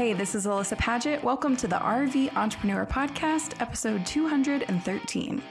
Hey, this is Alyssa Paget. Welcome to the RV Entrepreneur Podcast, episode 213.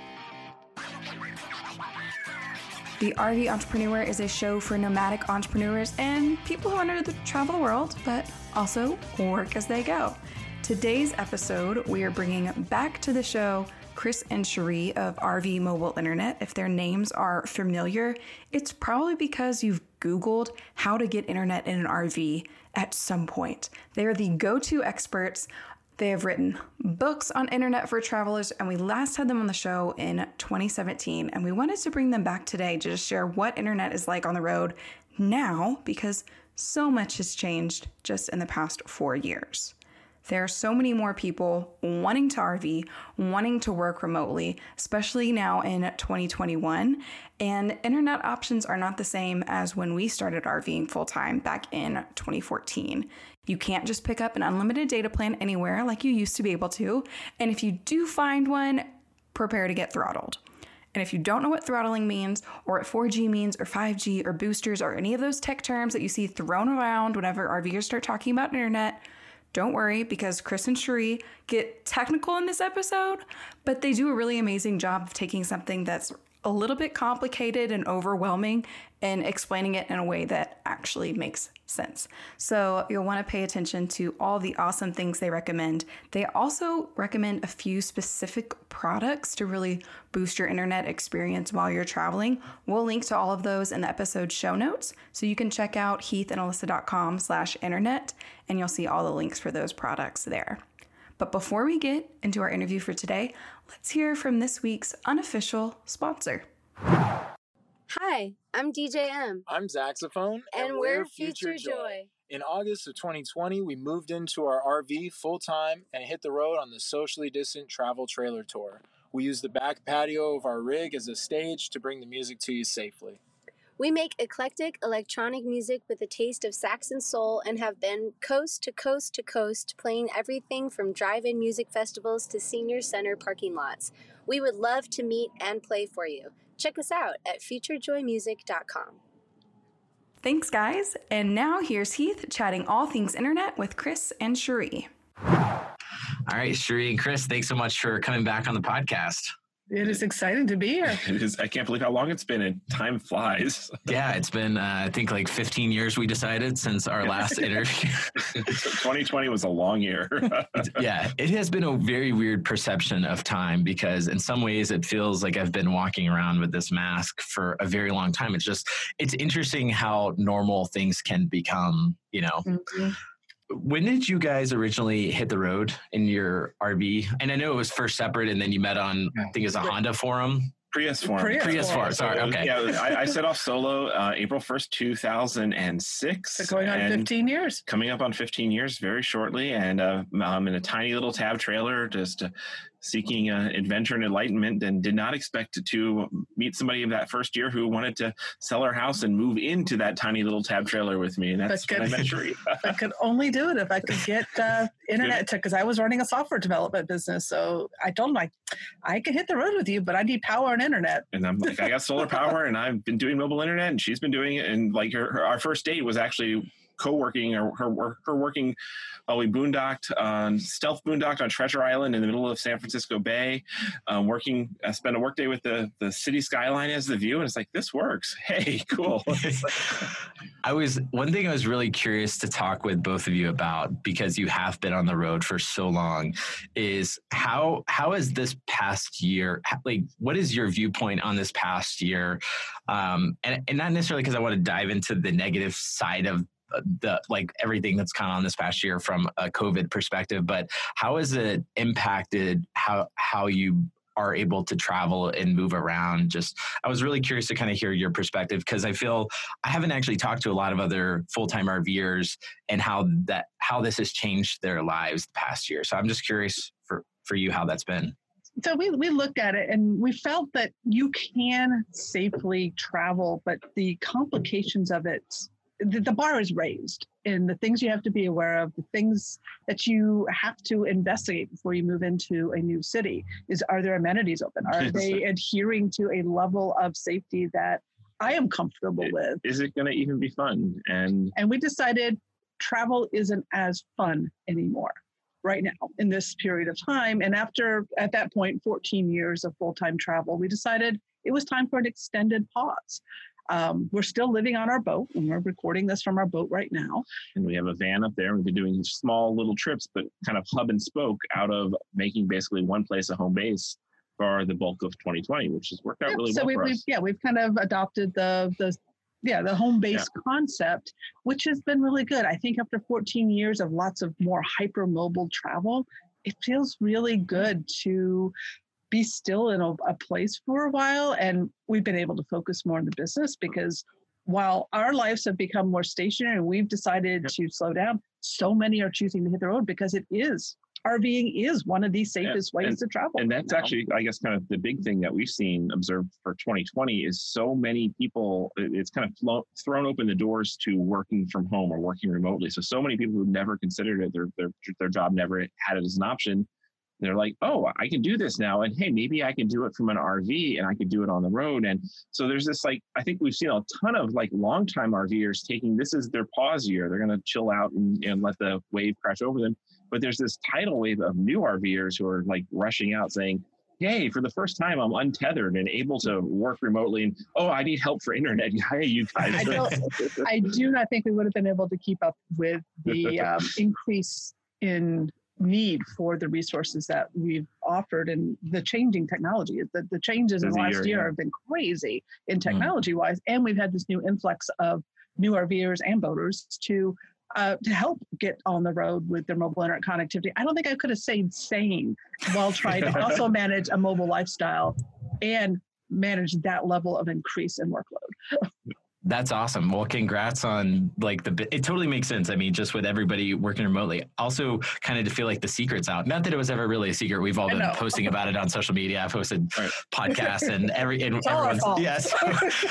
The RV Entrepreneur is a show for nomadic entrepreneurs and people who want to travel the world, but also work as they go. Today's episode, we are bringing back to the show Chris and Cherie of RV Mobile Internet. If their names are familiar, it's probably because you've Googled how to get internet in an RV at some point. They are the go to experts. They have written books on internet for travelers, and we last had them on the show in 2017. And we wanted to bring them back today to just share what internet is like on the road now because so much has changed just in the past four years. There are so many more people wanting to RV, wanting to work remotely, especially now in 2021. And internet options are not the same as when we started RVing full time back in 2014. You can't just pick up an unlimited data plan anywhere like you used to be able to. And if you do find one, prepare to get throttled. And if you don't know what throttling means, or what 4G means, or 5G, or boosters, or any of those tech terms that you see thrown around whenever RVers start talking about internet, don't worry because Chris and Cherie get technical in this episode, but they do a really amazing job of taking something that's a little bit complicated and overwhelming and explaining it in a way that actually makes sense. So you'll want to pay attention to all the awesome things they recommend. They also recommend a few specific products to really boost your internet experience while you're traveling. We'll link to all of those in the episode show notes. So you can check out heathandalyssa.com slash internet and you'll see all the links for those products there. But before we get into our interview for today, let's hear from this week's unofficial sponsor. Hi, I'm DJ M. I'm Saxophone. And, and we're, we're Future, Future Joy. Joy. In August of 2020, we moved into our RV full time and hit the road on the socially distant travel trailer tour. We used the back patio of our rig as a stage to bring the music to you safely. We make eclectic electronic music with a taste of Saxon soul and have been coast to coast to coast playing everything from drive in music festivals to senior center parking lots. We would love to meet and play for you. Check us out at futurejoymusic.com. Thanks, guys. And now here's Heath chatting all things internet with Chris and Cherie. All right, Cherie and Chris, thanks so much for coming back on the podcast. It is exciting to be here. It is. I can't believe how long it's been, and time flies. yeah, it's been uh, I think like 15 years. We decided since our last interview. 2020 was a long year. yeah, it has been a very weird perception of time because in some ways it feels like I've been walking around with this mask for a very long time. It's just it's interesting how normal things can become. You know. Mm-hmm when did you guys originally hit the road in your RV? And I know it was first separate, and then you met on I think it's a Honda forum. Prius forum. Prius, Prius forum. Sorry. Okay. Yeah, I, I, set off solo uh, April first, two thousand and six. So going on fifteen years. Coming up on fifteen years, very shortly, and uh, I'm in a tiny little tab trailer, just uh, seeking uh, adventure and enlightenment and did not expect to meet somebody in that first year who wanted to sell her house and move into that tiny little tab trailer with me. And that's could, when I met Cherie. I could only do it if I could get uh, internet to, because I was running a software development business. So I told him I, I could hit the road with you, but I need power and internet. And I'm like, I got solar power and I've been doing mobile internet and she's been doing it. And like her, her our first date was actually co-working or her, her working while we boondocked on stealth boondocked on Treasure Island in the middle of San Francisco Bay, um, working. I spent a workday with the the city skyline as the view, and it's like this works. Hey, cool. I was one thing I was really curious to talk with both of you about because you have been on the road for so long is how how is this past year like what is your viewpoint on this past year um, and, and not necessarily because I want to dive into the negative side of the like everything that's gone on this past year from a COVID perspective, but how has it impacted how how you are able to travel and move around? Just i was really curious to kind of hear your perspective because i feel i haven't actually talked to a lot of other full-time rvers and how that how this has changed their lives the past year. So i'm just curious for for you how that's been. So we, we looked at it and we felt that you can safely travel but the complications of it the, the bar is raised in the things you have to be aware of, the things that you have to investigate before you move into a new city. Is are there amenities open? Are they adhering to a level of safety that I am comfortable with? Is it going to even be fun? And and we decided travel isn't as fun anymore right now in this period of time. And after, at that point, 14 years of full time travel, we decided it was time for an extended pause. Um, we're still living on our boat, and we're recording this from our boat right now. And we have a van up there. We've been doing small little trips, but kind of hub and spoke out of making basically one place a home base for the bulk of 2020, which has worked out Yeah, really so well we, for we've us. yeah we've kind of adopted the the yeah the home base concept, which has been really good. I think after 14 years of lots of more hyper mobile travel, it feels really good to be still in a, a place for a while, and we've been able to focus more on the business because while our lives have become more stationary and we've decided Yep. to slow down, so many are choosing to hit the road because it is RVing is one of the safest ways and- to travel. and that's now. actually i guess kind of the big thing that we've seen observed for 2020 is so many people it's kind of flown, thrown open the doors to working from home or working remotely so so many people who never considered it their their, their job never had it as an option they're like oh i can do this now and hey maybe i can do it from an rv and i can do it on the road and so there's this like i think we've seen a ton of like longtime rvers taking this is their pause year they're going to chill out and, and let the wave crash over them but there's this tidal wave of new RVers who are like rushing out saying, Yay, for the first time, I'm untethered and able to work remotely. And oh, I need help for internet. Hey, you guys. I don't- I do not think we would have been able to keep up with the um, increase in need for the resources that we've offered and the changing technology. The, the changes in the last year, year yeah. have been crazy in technology wise. And we've had this new influx of new RVers and boaters to uh, to help get on the road with their mobile internet connectivity. I don't think I could have stayed sane while trying to also manage a mobile lifestyle and manage that level of increase in workload. That's awesome. Well, congrats on like the. It totally makes sense. I mean, just with everybody working remotely. Also, kind of to feel like the secret's out. Not that it was ever really a secret. We've all been posting about it on social media. I've posted Right. podcasts and every and It's all our everyone's yes.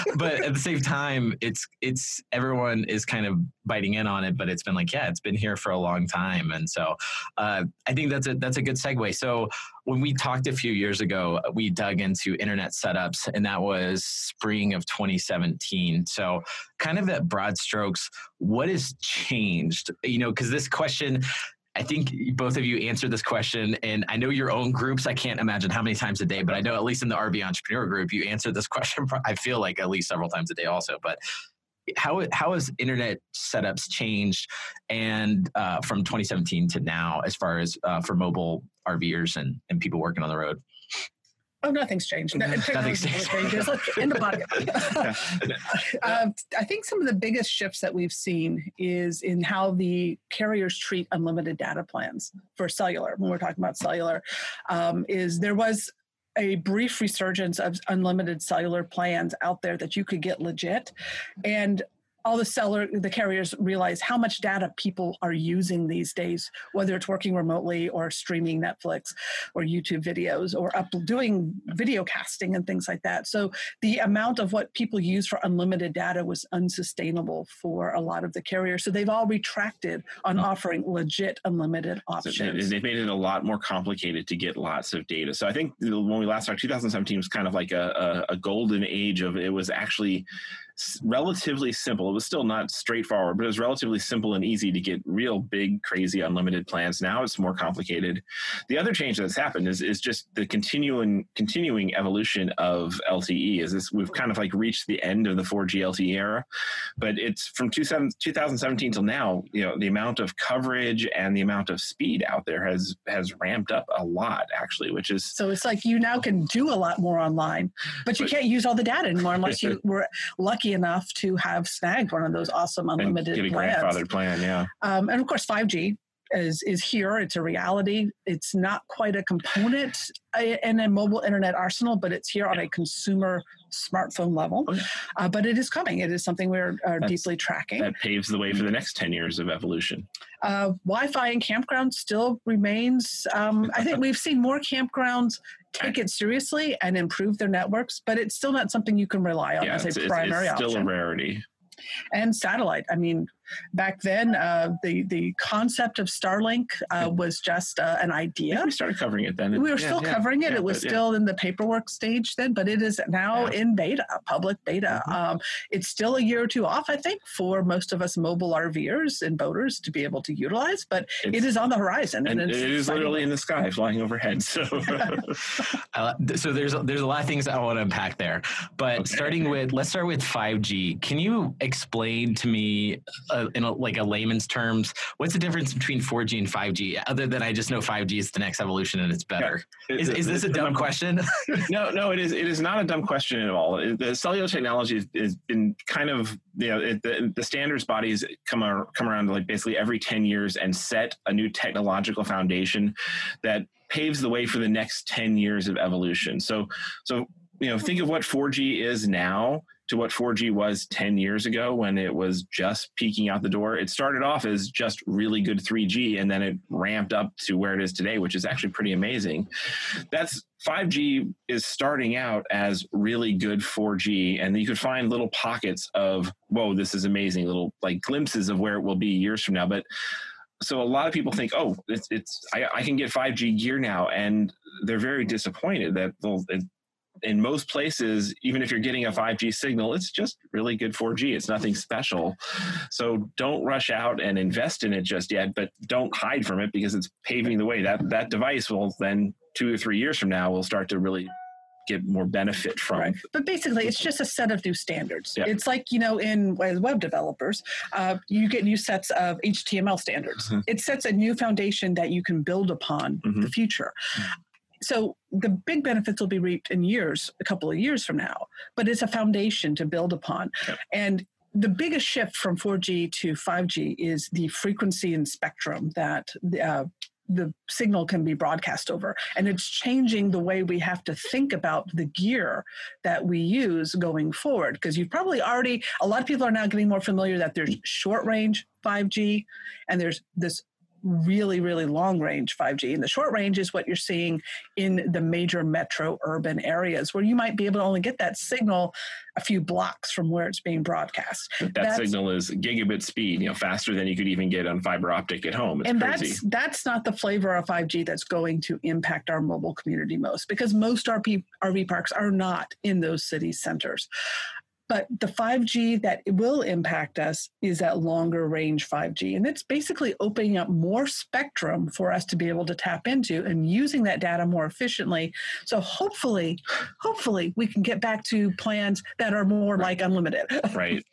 but at the same time, it's it's everyone is kind of biting in on it. But it's been like, yeah, it's been here for a long time, and so uh, I think that's a that's a good segue. So when we talked a few years ago, we dug into internet setups, and that was spring of 2017. So, kind of at broad strokes, what has changed? You know, because this question. I think both of you answered this question, and I know your own groups. I can't imagine how many times a day, but I know at least in the RV Entrepreneur group, you answered this question. I feel like at least several times a day, also. But how how has internet setups changed, and uh, from 2017 to now, as far as uh, for mobile RVers and and people working on the road? Oh, nothing's changed. No, Nothing's changed. changes. End the podcast. uh, I think some of the biggest shifts that we've seen is in how the carriers treat unlimited data plans for cellular. When we're talking about cellular, um, is there was a brief resurgence of unlimited cellular plans out there that you could get legit, and all the seller the carriers realize how much data people are using these days whether it's working remotely or streaming netflix or youtube videos or up doing video casting and things like that. So the amount of what people use for unlimited data was unsustainable for a lot of the carriers. So they've all retracted on hmm. offering legit unlimited So options. They've made it a lot more complicated to get lots of data. So I think when we last talked, 2017 was kind of like a, a, a golden age of it was actually relatively simple. It was still not straightforward, but it was relatively simple and easy to get real big, crazy, unlimited plans. Now it's more complicated. The other change that's happened is is just the continuing continuing evolution of LTE. Is this we've kind of like reached the end of the 4G LTE era, but it's from 2017 till now. You know, the amount of coverage and the amount of speed out there has has ramped up a lot, actually, which is so it's like you now can do a lot more online but you But- can't use all the data anymore unless you were lucky enough to have snagged one of those awesome and unlimited get a plans grandfathered plan. Yeah. Um, and of course, 5G is is here. It's a reality. It's not quite a component uh, in a mobile internet arsenal, but it's here on a consumer smartphone level. Oh, uh, but it is coming. It is something we're are That's- deeply tracking. That paves the way for the next 10 years of evolution. Uh, Wi-Fi in campgrounds still remains. Um, I think we've seen more campgrounds take it seriously and improve their networks, but it's still not something you can rely on yeah, as a it's- primary it's still option. a rarity. and satellite. I mean, Back then, uh, the the concept of Starlink uh, was just uh, an idea. we started covering it then. We were Yeah, still yeah, covering it. yeah, it was but, yeah. still in the paperwork stage then, but it is now Yeah. in beta, public beta. Mhm. Um, it's still a year or two off, I think, for most of us mobile RVers and boaters to be able to utilize, but it It's- on the horizon. and it it's is exciting. literally in the sky flying overhead. So I so there's there's a lot of things I want to unpack there, but Okay. starting with let's start with 5G. Can you explain to me uh, in a, like a layman's terms what's the difference between 4G and 5G? Other than I just know 5G is the next evolution and it's better. Is, is this a dumb question? no, no, it is. It is not a dumb question at all. It- The cellular technology has, been kind of you know it, the, the standards bodies come ar- come around like basically every ten years and set a new technological foundation that paves the way for the next ten years of evolution. So so you know think of what 4G is now to what 4G was 10 years ago when it was just peeking out the door. It started off as just really good 3G and then it ramped up to where it is today, which is actually pretty amazing. That's 5G is starting out as really good 4G, and you could find little pockets of, whoa, this is amazing, little like glimpses of where it will be years from now. But so a lot of people think, oh, it's, it's I, I can get 5G gear now, and they're very disappointed that in most places, even if you're getting a 5G signal, it's just really good 4G. It's nothing special. So don't rush out and invest in it just yet, but don't hide from it because it's paving the way. That that device will then two or three years from now will start to really get more benefit from. Right. But basically, it's just a set of new standards. Yeah. It's like, you know, in as web developers, uh, you get new sets of HTML standards. Mhm. It sets a new foundation that you can build upon the Mhm. future. So the big benefits will be reaped in years, a couple of years from now, but it's a foundation to build upon. Yep. And the biggest shift from 4G to 5G is the frequency and spectrum that uh, the signal can be broadcast over. And it's changing the way we have to think about the gear that we use going forward. Because you've probably already, a lot of people are now getting more familiar that there's short range 5G and there's this really, really long range 5G. And the short range is what you're seeing in the major metro urban areas where you might be able to only get that signal a few blocks from where it's being broadcast. That That's- signal is gigabit speed, you know, faster than you could even get on fiber optic at home. It's and crazy. that's that's not the flavor of 5G that's going to impact our mobile community most because most RP, RV parks are not in those city centers. But the 5G that will impact us is that longer range 5G. And it's basically opening up more spectrum for us to be able to tap into and using that data more efficiently. So hopefully, hopefully we can get back to plans that are more like unlimited. right.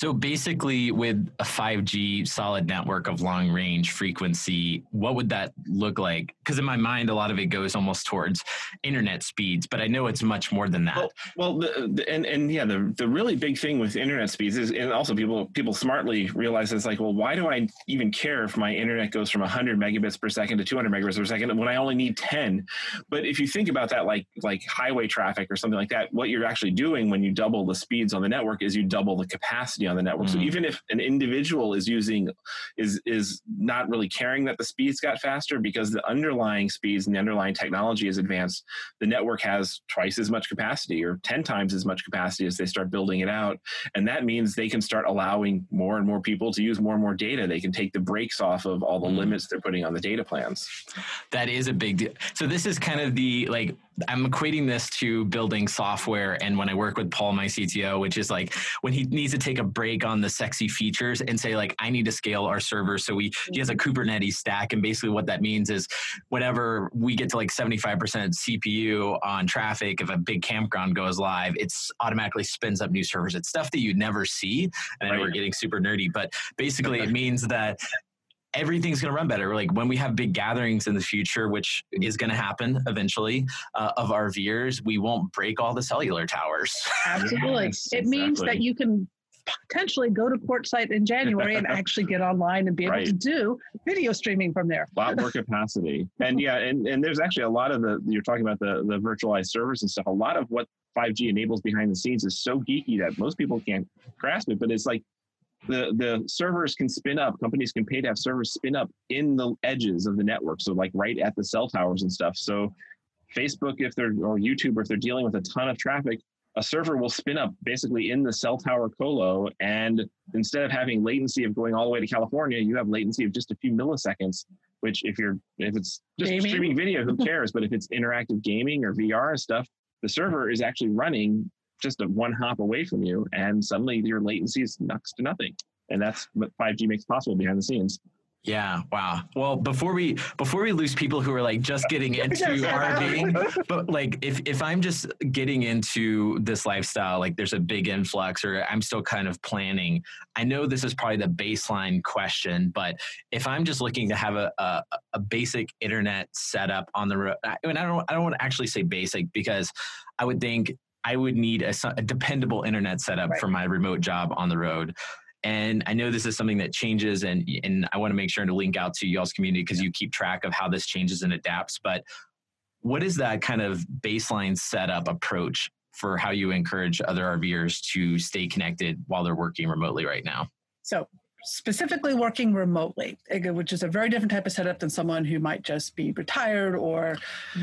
So basically, with a 5G solid network of long range frequency, what would that look like? Because in my mind, a lot of it goes almost towards internet speeds, but I know it's much more than that. Well, well, the, the, and and yeah, the the really big thing with internet speeds is, and also people people smartly realize it's like, well, why do I even care if my internet goes from 100 megabits per second to 200 megabits per second when I only need 10? But if you think about that, like like highway traffic or something like that, what you're actually doing when you double the speeds on the network is you double the capacity on the network. So Mhm. even if an individual is using is is not really caring that the speeds got faster because the underlying speeds and the underlying technology is advanced, the network has twice as much capacity or 10 times as much capacity as they start building it out. And that means they can start allowing more and more people to use more and more data. They can take the brakes off of all the Mm. limits they're putting on the data plans. That is a big deal. So this is kind of the like I'm equating this to building software and when I work with Paul my CTO which is like when he needs to take a break on the sexy features and say like I need to scale our server. So we he has a Kubernetes stack and basically what that means is whenever we get to like 75% CPU on traffic if a big campground goes live it's automatically spins up new servers. It's stuff that you never see. And I know we're getting super nerdy but basically it means that everything's going to run better. Like when we have big gatherings in the future, which is going to happen eventually, uh, of RVers, we won't break all the cellular towers. Absolutely. Yes, it means that you can potentially go to Quartzsite in January and actually get online and be able to do video streaming from there. A lot more capacity. And yeah, and, and there's actually a lot of the, you're talking about the, the virtualized servers and stuff. A lot of what 5G enables behind the scenes is so geeky that most people can't grasp it, but it's like, the the servers can spin up companies can pay to have servers spin up in the edges of the network so like right at the cell towers and stuff so facebook if they're or youtube if they're dealing with a ton of traffic a server will spin up basically in the cell tower colo and instead of having latency of going all the way to california you have latency of just a few milliseconds which if you're if it's just Gaming? streaming video who cares but if it's interactive gaming or vr and stuff the server is actually running just a one hop away from you and suddenly your latency is next to nothing and that's what 5g makes possible behind the scenes Yeah, wow. Well, before we before we lose people who are like just getting into RVing, but like if if I'm just getting into this lifestyle, like there's a big influx or I'm still kind of planning. I know this is probably the baseline question, but if I'm just looking to have a a, a basic internet setup on the road, I mean I don't I don't want to actually say basic because I would think I would need a, a dependable internet setup Right. for my remote job on the road. And I know this is something that changes, and and I want to make sure to link out to y'all's community because you keep track of how this changes and adapts. But what is that kind of baseline setup approach for how you encourage other RVers to stay connected while they're working remotely right now? So specifically working remotely, which is a very different type of setup than someone who might just be retired or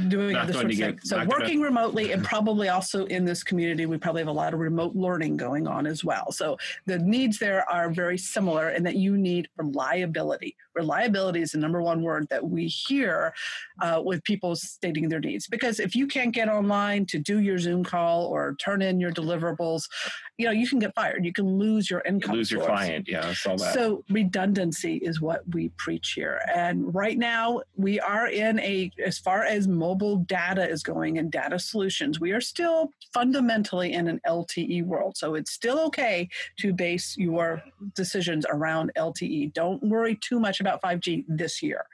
doing Not other sorts of things. So gonna- working remotely and probably also in this community, we probably have a lot of remote learning going on as well. So the needs there are very similar in that you need reliability. Reliability is the number one word that we hear uh, with people stating their needs. Because if you can't get online to do your Zoom call or turn in your deliverables, you know, you can get fired. You can lose your You income. lose your client yeah i saw that So redundancy is what we preach here. And right now we are in a as far as mobile data is going and data solutions, we are still fundamentally in an LTE world. So it's still okay to base your decisions around LTE. Don't worry too much about 5G this year.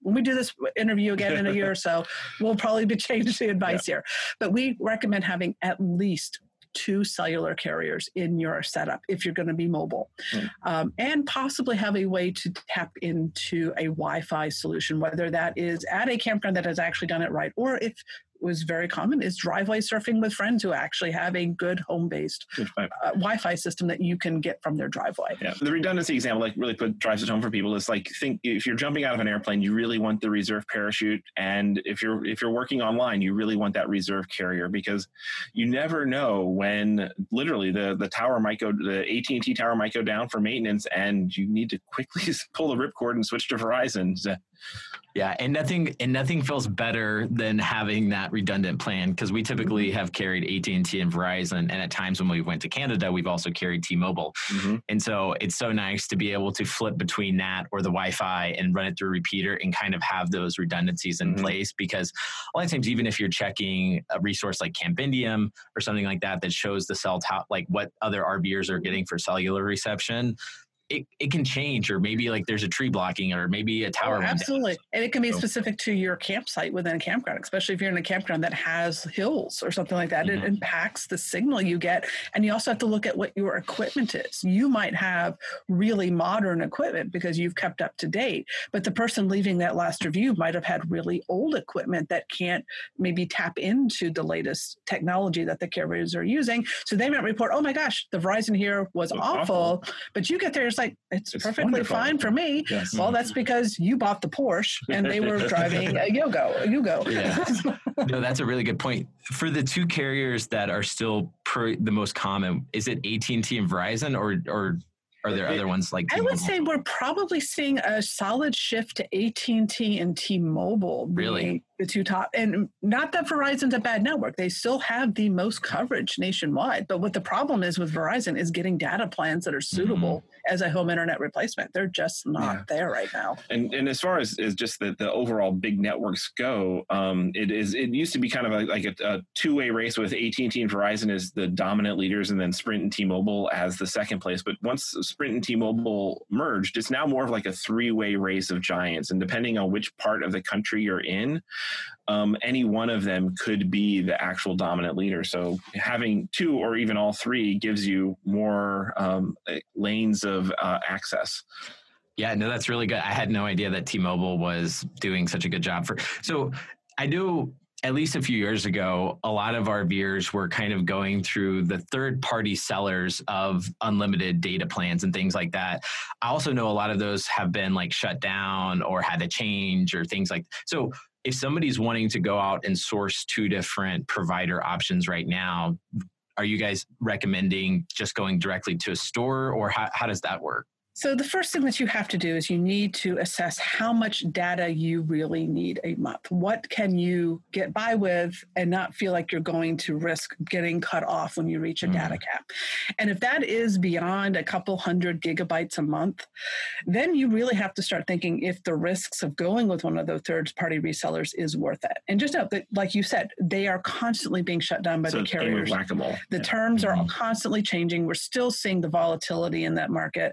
When we do this interview again in a year or so, we'll probably be changing the advice here. But we recommend having at least two cellular carriers in your setup if you're going to be mobile Mm. um, and possibly have a way to tap into a Wi-Fi solution, whether that is at a campground that has actually done it right, or if was very common is driveway surfing with friends who actually have a good home-based uh, Wi-Fi system that you can get from their driveway. Yeah, the redundancy example like really put drives it home for people is like think if you're jumping out of an airplane, you really want the reserve parachute, and if you're if you're working online, you really want that reserve carrier because you never know when literally the the tower might go the AT and T tower might go down for maintenance, and you need to quickly pull the ripcord and switch to Verizon. Yeah, and nothing and nothing feels better than having that redundant plan because we typically have carried AT and T and Verizon, and at times when we went to Canada, we've also carried T-Mobile. mhm. And so it's so nice to be able to flip between that or the Wi-Fi and run it through repeater and kind of have those redundancies in Mhm. place because a lot of times even if you're checking a resource like Campendium or something like that that shows the cell top like what other RVers are getting for cellular reception, it, it can change or maybe like there's a tree blocking or maybe a tower Oh, went down. absolutely. And it can be So- specific to your campsite within a campground, especially if you're in a campground that has hills or something like that. Mhm. It impacts the signal you get. And you also have to look at what your equipment is. You might have really modern equipment because you've kept up to date, but the person leaving that last review might have had really old equipment that can't maybe tap into the latest technology that the carriers are using. So they might report, oh my gosh, the Verizon here was Was awful. awful. But you get there, like, it's, perfectly wonderful. fine for me. Yes. Well, that's because you bought the Porsche and they were driving a Yogo. A Yugo. Yeah. no, that's a really good point. For the two carriers that are still per, the most common, is it AT and T and Verizon, or or are there other ones like? I would say we're probably seeing a solid shift to AT&T and T-Mobile. being Really? The two top, and not that Verizon's a bad network. They still have the most coverage nationwide. But what the problem is with Verizon is getting data plans that are suitable as a home internet replacement. They're just not Yeah. there right now. and and as far as, as just the, the overall big networks go, um, it is it used to be kind of a, like a, a two way race with AT and Verizon as the dominant leaders, and then Sprint and T-Mobile as the second place. But once Sprint and T-Mobile merged, it's now more of like a three way race of giants, and depending on which part of the country you're in, um, any one of them could be the actual dominant leader. So having two or even all three gives you more um, lanes of uh, access. Yeah, no, that's really good. I had no idea that T-Mobile was doing such a good job for. So I know at least a few years ago, a lot of RVers were kind of going through the third-party sellers of unlimited data plans and things like that. I also know a lot of those have been like shut down or had to change or things like. So if somebody's wanting to go out and source two different provider options right now, are you guys recommending just going directly to a store or how, how does that work? So the first thing that you have to do is you need to assess how much data you really need a month. What can you get by with and not feel like you're going to risk getting cut off when you reach a mm. data cap. And if that is beyond a couple hundred gigabytes a month, then you really have to start thinking if the risks of going with one of those third party resellers is worth it. And just note that, like you said, they are constantly being shut down by so the carriers. The yeah. terms mm-hmm. are constantly changing. We're still seeing the volatility in that market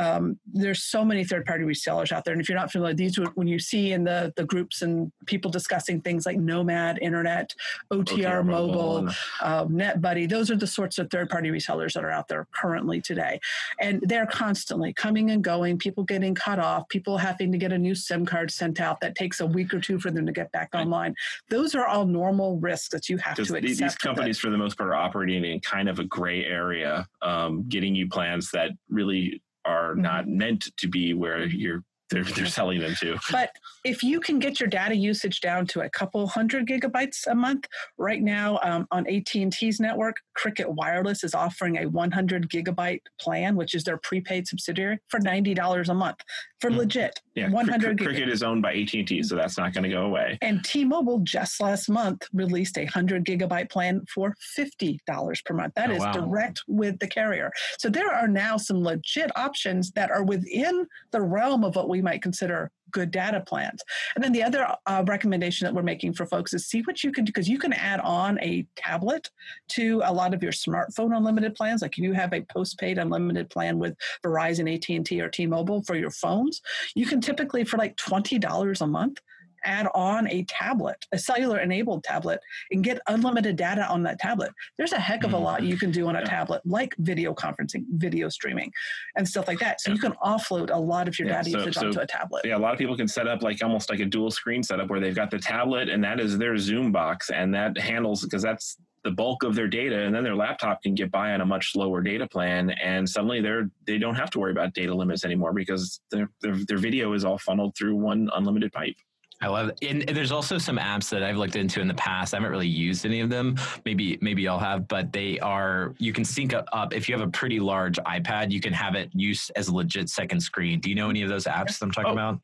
um, there's so many third party resellers out there. And if you're not familiar, these when you see in the, the groups and people discussing things like Nomad Internet, OTR, OTR Mobile, mobile uh, NetBuddy, those are the sorts of third party resellers that are out there currently today. And they're constantly coming and going, people getting cut off, people having to get a new SIM card sent out that takes a week or two for them to get back online. Those are all normal risks that you have to accept. These companies, for the most part, are operating in kind of a gray area, um, getting you plans that really are mm-hmm. not meant to be where you're they're, they're selling them to. But if you can get your data usage down to a couple hundred gigabytes a month, right now um, on AT&T's network, Cricket Wireless is offering a 100 gigabyte plan, which is their prepaid subsidiary, for $90 a month for mm. legit. Yeah, 100 Cr- Cricket is owned by AT&T, so that's not going to go away. And T-Mobile just last month released a 100 gigabyte plan for $50 per month. That oh, is wow. direct with the carrier. So there are now some legit options that are within the realm of what we might consider good data plans. And then the other uh, recommendation that we're making for folks is see what you can do because you can add on a tablet to a lot of your smartphone unlimited plans. Like you have a postpaid unlimited plan with Verizon, AT&T, or T-Mobile for your phones. You can typically for like $20 a month add on a tablet, a cellular enabled tablet, and get unlimited data on that tablet. There's a heck of a lot mm-hmm. you can do on a yeah. tablet, like video conferencing, video streaming, and stuff like that. So yeah. you can offload a lot of your yeah, data so, usage so, onto a tablet. Yeah, a lot of people can set up like almost like a dual screen setup where they've got the tablet and that is their Zoom box, and that handles because that's the bulk of their data and then their laptop can get by on a much lower data plan and suddenly they're they don't have to worry about data limits anymore because their, their, their video is all funneled through one unlimited pipe I love it. And there's also some apps that I've looked into in the past. I haven't really used any of them. Maybe maybe I'll have, but they are you can sync up if you have a pretty large iPad, you can have it used as a legit second screen. Do you know any of those apps that I'm talking oh. about?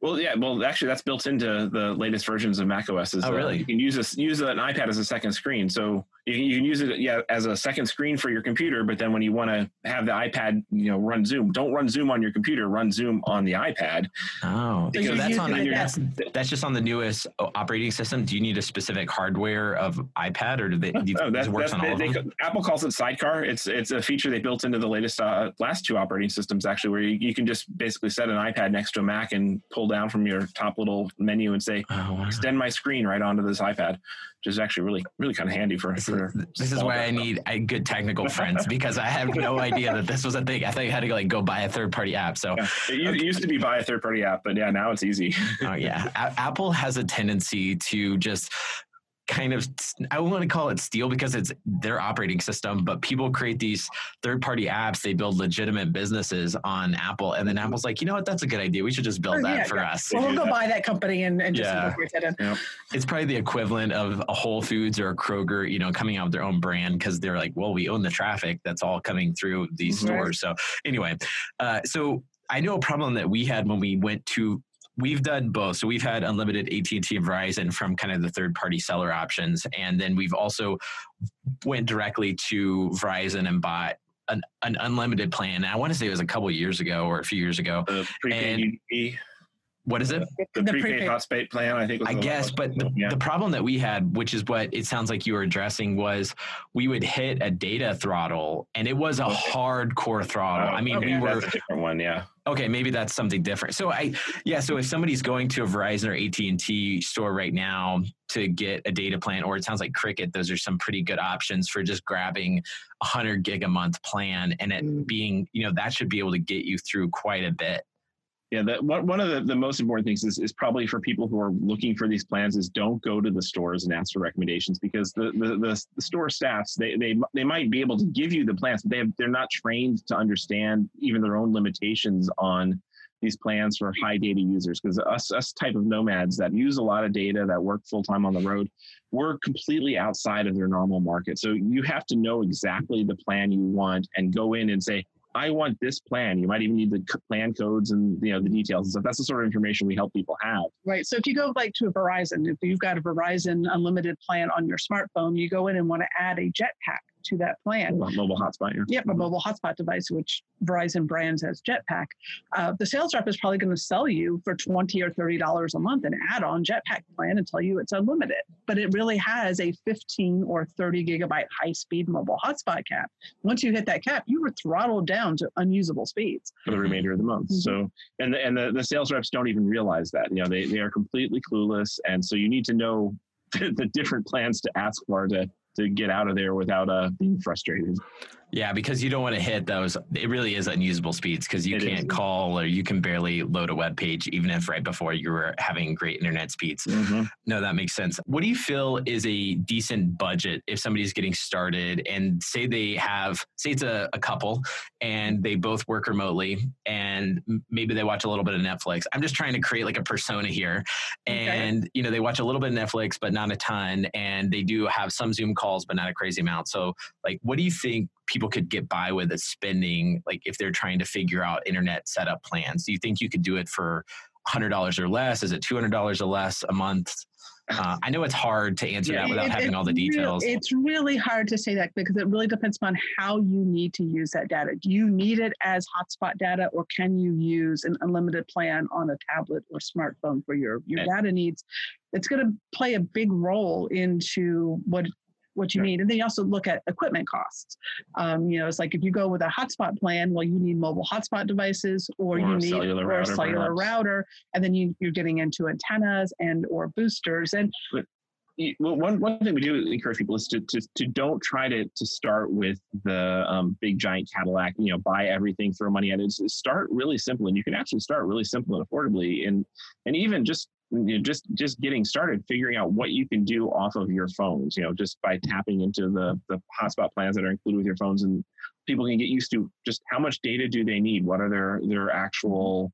Well, yeah. Well, actually, that's built into the latest versions of Mac OS. oh, really? Uh, you can use a, use an iPad as a second screen. So you can, you can use it yeah as a second screen for your computer. But then when you want to have the iPad, you know, run Zoom, don't run Zoom on your computer. Run Zoom on the iPad. Oh, so that's on that's, that's just on the newest operating system. Do you need a specific hardware of iPad, or do they? Do, no, that's, that's, on all they, they, Apple calls it Sidecar. It's it's a feature they built into the latest uh, last two operating systems actually, where you, you can just basically set an iPad next to a Mac and pull down from your top little menu and say, oh, wow. extend my screen right onto this iPad, which is actually really, really kind of handy for. This, for is, this is why I need a good technical friends because I have no idea that this was a thing. I thought you had to like go buy a third party app. So yeah. it, okay. used to be buy a third party app, but yeah, now it's easy. oh yeah, a- Apple has a tendency to just kind of I want to call it steal because it's their operating system, but people create these third party apps. They build legitimate businesses on Apple, and then mm-hmm. Apple's like, you know what, that's a good idea. We should just build that yeah, for yeah. us. Well, we'll go buy that company and, and just yeah. it yeah. It's probably the equivalent of a Whole Foods or a Kroger, you know, coming out with their own brand because they're like, well, we own the traffic that's all coming through these mm-hmm. stores. So anyway, uh, so I know a problem that we had when we went to we've done both. So we've had unlimited AT&T and Verizon from kind of the third party seller options. And then we've also went directly to Verizon and bought an, an unlimited plan. And I want to say it was a couple years ago or a few years ago. Prepaid and, what is it? The, the prepaid, prepaid hotspot plan, I think. I guess, but the, yeah. the, problem that we had, which is what it sounds like you were addressing, was we would hit a data throttle, and it was a okay. hardcore throttle. Oh, I mean, okay. we were That's a different one, yeah. Okay, maybe that's something different. So I, yeah. So if somebody's going to a Verizon or AT and T store right now to get a data plan, or it sounds like Cricket, those are some pretty good options for just grabbing a hundred gig a month plan, and it mm. being, you know, that should be able to get you through quite a bit yeah, that one of the, the most important things is, is probably for people who are looking for these plans is don't go to the stores and ask for recommendations because the, the, the, the store staffs they, they they might be able to give you the plans, but they have, they're not trained to understand even their own limitations on these plans for high data users. Because us us type of nomads that use a lot of data that work full time on the road we're completely outside of their normal market. So you have to know exactly the plan you want and go in and say I want this plan. You might even need the plan codes and you know the details and stuff. That's the sort of information we help people have. Right. So if you go like to a Verizon, if you've got a Verizon unlimited plan on your smartphone, you go in and want to add a jetpack to that plan. mobile hotspot, yeah. Yep, a mobile hotspot device, which Verizon brands as Jetpack. Uh, the sales rep is probably going to sell you for twenty or thirty dollars a month an add-on Jetpack plan and tell you it's unlimited. But it really has a fifteen or thirty gigabyte high-speed mobile hotspot cap. Once you hit that cap, you were throttled down to unusable speeds for the remainder of the month. Mm-hmm. So, and the, and the, the sales reps don't even realize that. You know, they they are completely clueless, and so you need to know the different plans to ask for to to get out of there without uh, being frustrated. Yeah, because you don't want to hit those. It really is unusable speeds because you it can't is. call or you can barely load a web page, even if right before you were having great internet speeds. Mm-hmm. No, that makes sense. What do you feel is a decent budget if somebody's getting started and say they have, say it's a, a couple and they both work remotely and maybe they watch a little bit of Netflix. I'm just trying to create like a persona here. And, okay. you know, they watch a little bit of Netflix, but not a ton. And they do have some Zoom calls, but not a crazy amount. So, like, what do you think people could get by with as spending, like if they're trying to figure out internet setup plans? Do you think you could do it for $100 or less? Is it $200 or less a month? Uh, I know it's hard to answer that without it, having all the details. It's really hard to say that because it really depends on how you need to use that data. Do you need it as hotspot data, or can you use an unlimited plan on a tablet or smartphone for your your data needs? It's going to play a big role into what what you need. And then you also look at equipment costs. Um, you know, it's like if you go with a hotspot plan, well, you need mobile hotspot devices, or, or you need cellular or router, a cellular perhaps. router, and then you, you're getting into antennas and or boosters. And but, well, one, one thing we do encourage people is to, to, to don't try to, to start with the um, big giant Cadillac, you know, buy everything, throw money at it. Start really simple, and you can actually start really simple and affordably, and and even just you know, just just getting started figuring out what you can do off of your phones you know just by tapping into the the hotspot plans that are included with your phones and people can get used to just how much data do they need? What are their their actual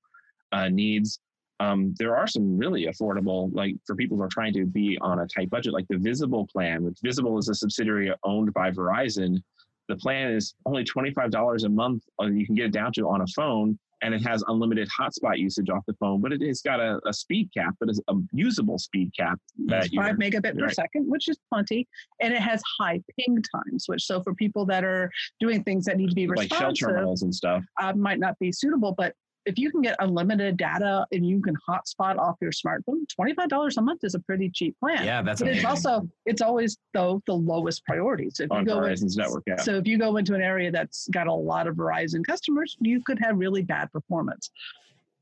uh, needs? Um, there are some really affordable like for people who are trying to be on a tight budget like the visible plan which visible is a subsidiary owned by verizon. The plan is only $25 a month uh, you can get it down to on a phone and it has unlimited hotspot usage off the phone, but it has got a, a speed cap, but it's a usable speed cap. That five megabit per right. second, which is plenty, and it has high ping times, which so for people that are doing things that need to be responsive, like shell terminals and stuff, uh, might not be suitable. But if you can get unlimited data and you can hotspot off your smartphone, twenty five dollars a month is a pretty cheap plan. Yeah, that's. But amazing. it's also it's always though the lowest priority. So if on you go Verizon's in, network, yeah. So if you go into an area that's got a lot of Verizon customers, you could have really bad performance.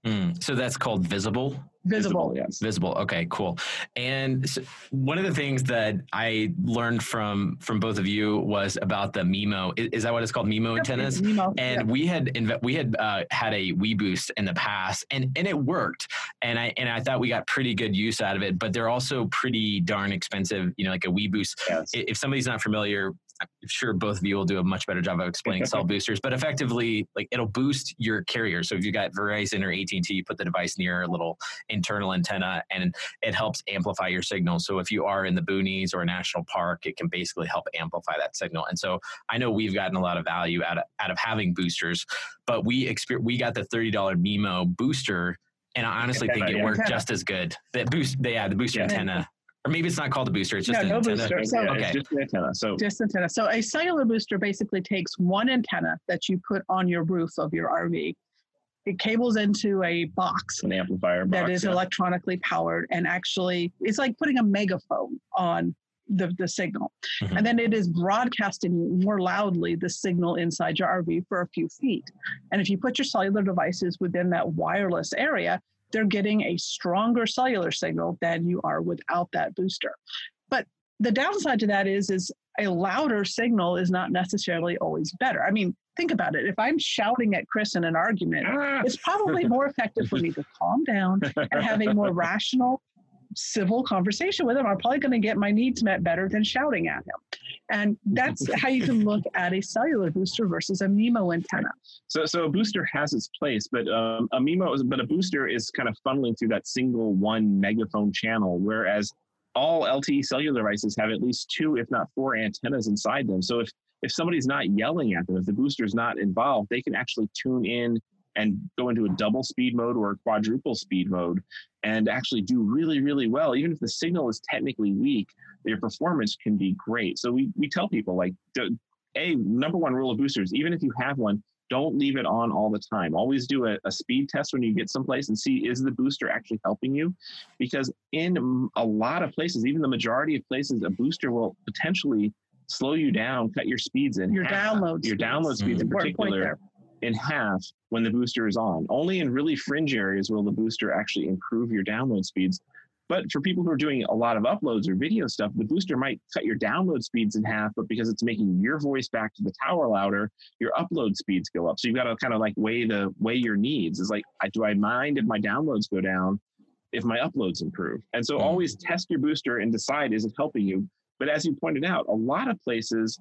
Mm, so that's called visible. Visible, yes. Visible. Okay, cool. And so one of the things that I learned from from both of you was about the MIMO. Is, is that what it's called? MIMO yep, antennas. MIMO. And yep. we had we had uh, had a WeBoost in the past, and and it worked. And I and I thought we got pretty good use out of it. But they're also pretty darn expensive. You know, like a WeBoost. Yes. If somebody's not familiar, I'm sure both of you will do a much better job of explaining cell boosters, but effectively, like it'll boost your carrier. So if you got Verizon or AT and T, you put the device near a little internal antenna, and it helps amplify your signal. So if you are in the boonies or a national park, it can basically help amplify that signal. And so I know we've gotten a lot of value out of out of having boosters, but we exper- we got the thirty dollar MIMO booster and I honestly think it worked just as good. The boost, yeah, the booster yeah. antenna or maybe it's not called a booster. It's just no, an no antenna. booster. So, yeah, okay. just an antenna. So just antenna. So a cellular booster basically takes one antenna that you put on your roof of your RV. It cables into a box an amplifier box, is yeah. electronically powered, and actually, it's like putting a megaphone on the, the signal. Mhm. And then it is broadcasting more loudly the signal inside your RV for a few feet. And if you put your cellular devices within that wireless area, they're getting a stronger cellular signal than you are without that booster. But the downside to that is is a louder signal is not necessarily always better. I mean, think about it. If I'm shouting at Chris in an argument, Ah! it's probably more effective for me to calm down and have a more rational, civil conversation with him. I'm probably going to get my needs met better than shouting at him. And that's how you can look at a cellular booster versus a MIMO antenna. So, so a booster has its place, but um, a MIMO, is, but a booster is kind of funneling through that single one megaphone channel, whereas all LTE cellular devices have at least two, if not four antennas inside them. So if if somebody's not yelling at them, if the booster's not involved, they can actually tune in and go into a double speed mode or a quadruple speed mode and actually do really, really well. Even if the signal is technically weak, your performance can be great. So we, we tell people like, a number one rule of boosters, even if you have one, don't leave it on all the time. Always do a, a, speed test when you get someplace and see is the booster actually helping you? Because in a lot of places, even the majority of places, a booster will potentially slow you down, cut your speeds in your half, download your download speeds mm-hmm. in particular in half when the booster is on. Only in really fringe areas will the booster actually improve your download speeds. But for people who are doing a lot of uploads or video stuff, the booster might cut your download speeds in half, but because it's making your voice back to the tower louder, your upload speeds go up. So you've got to kind of like weigh the weigh your needs. Is like, do I mind if my downloads go down if my uploads improve? And so mm. always test your booster and decide is it helping you. But as you pointed out, a lot of places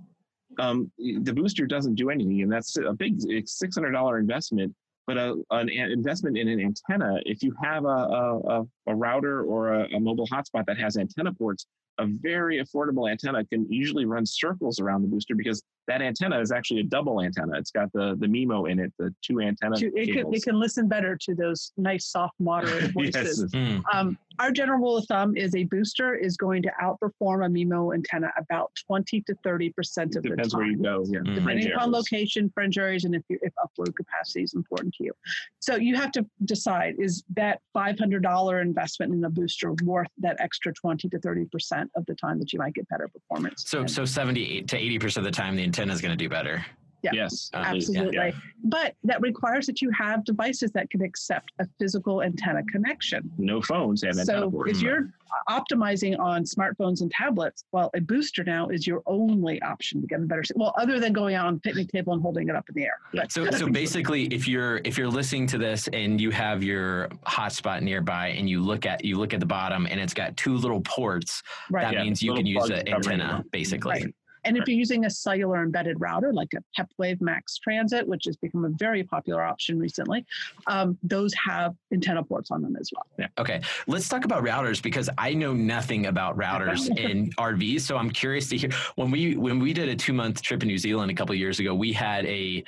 um, the booster doesn't do anything, and that's a big six hundred dollar investment. But a, an investment in an antenna, if you have a, a, a router or a, a mobile hotspot that has antenna ports, a very affordable antenna can usually run circles around the booster because that antenna is actually a double antenna. It's got the the MIMO in it, the two antenna. It can, it can listen better to those nice, soft, moderate voices. yes. mm. um, our general rule of thumb is a booster is going to outperform a MIMO antenna about 20 to 30 percent of the time. Depends where you go. Yeah. Mm. Depending upon location, fringe areas, and if you, if upload capacity is important to you. So you have to decide: is that $500 investment in a booster worth that extra 20 to 30 percent of the time that you might get better performance? So, so 70 to 80 percent of the time, the antenna is going to do better. Yeah, yes, uh, absolutely. Yeah. But that requires that you have devices that can accept a physical antenna connection. No phones have antenna So ports. if you're optimizing on smartphones and tablets, well, a booster now is your only option to get a better. Well, other than going out on the picnic table and holding it up in the air. But so, so basically, if you're if you're listening to this and you have your hotspot nearby and you look at you look at the bottom and it's got two little ports, right. that yeah, means you can use the antenna basically. Right. And if you're using a cellular embedded router like a Pepwave Max Transit, which has become a very popular option recently, um, those have antenna ports on them as well. Yeah. Okay. Let's talk about routers because I know nothing about routers in RVs. So I'm curious to hear when we when we did a two month trip in New Zealand a couple years ago, we had a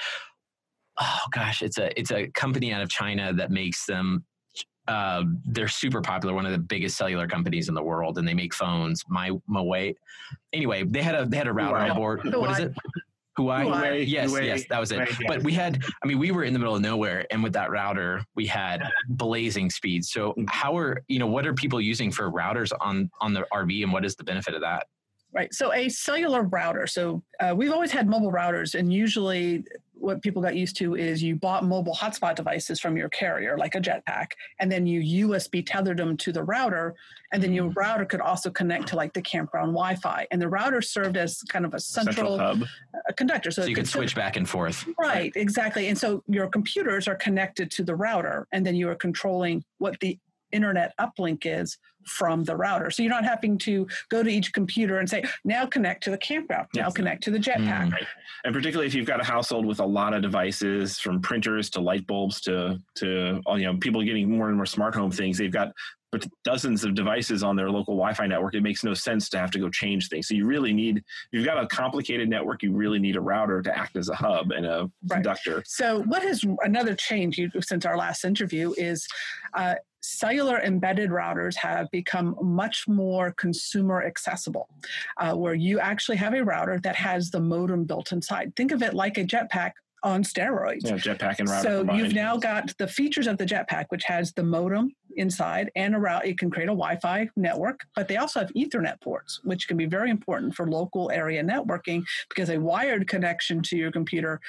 oh gosh, it's a it's a company out of China that makes them uh, they're super popular, one of the biggest cellular companies in the world, and they make phones. My Huawei. Anyway, they had a they had a router on board. What is it? Huawei. Huawei. Yes, yes, that was it. Huawei, But we had, I mean, we were in the middle of nowhere, and with that router, we had blazing speed. So, mm-hmm. how are you know what are people using for routers on on the RV, and what is the benefit of that? Right. So a cellular router. So uh, we've always had mobile routers, and usually what people got used to is you bought mobile hotspot devices from your carrier, like a jetpack, and then you USB tethered them to the router, and then your mm-hmm. router could also connect to like the campground Wi-Fi, and the router served as kind of a central, central conductor. So, so you could switch back and forth. Right, exactly. And so your computers are connected to the router, and then you are controlling what the internet uplink is from the router. So you're not having to go to each computer and say, now connect to the campground, now yes. connect to the jetpack. Mm. And particularly if you've got a household with a lot of devices from printers to light bulbs to, to you know, people getting more and more smart home things, they've got dozens of devices on their local Wi-Fi network. It makes no sense to have to go change things. So you really need, if you've got a complicated network, you really need a router to act as a hub and a right. conductor. So what has another change since our last interview is uh, cellular embedded routers have become much more consumer accessible, uh, where you actually have a router that has the modem built inside. Think of it like a jetpack on steroids. Yeah, jetpack and router. So combined. you've now got the features of the jetpack, which has the modem inside and around. It can create a Wi-Fi network, but they also have Ethernet ports, which can be very important for local area networking because a wired connection to your computer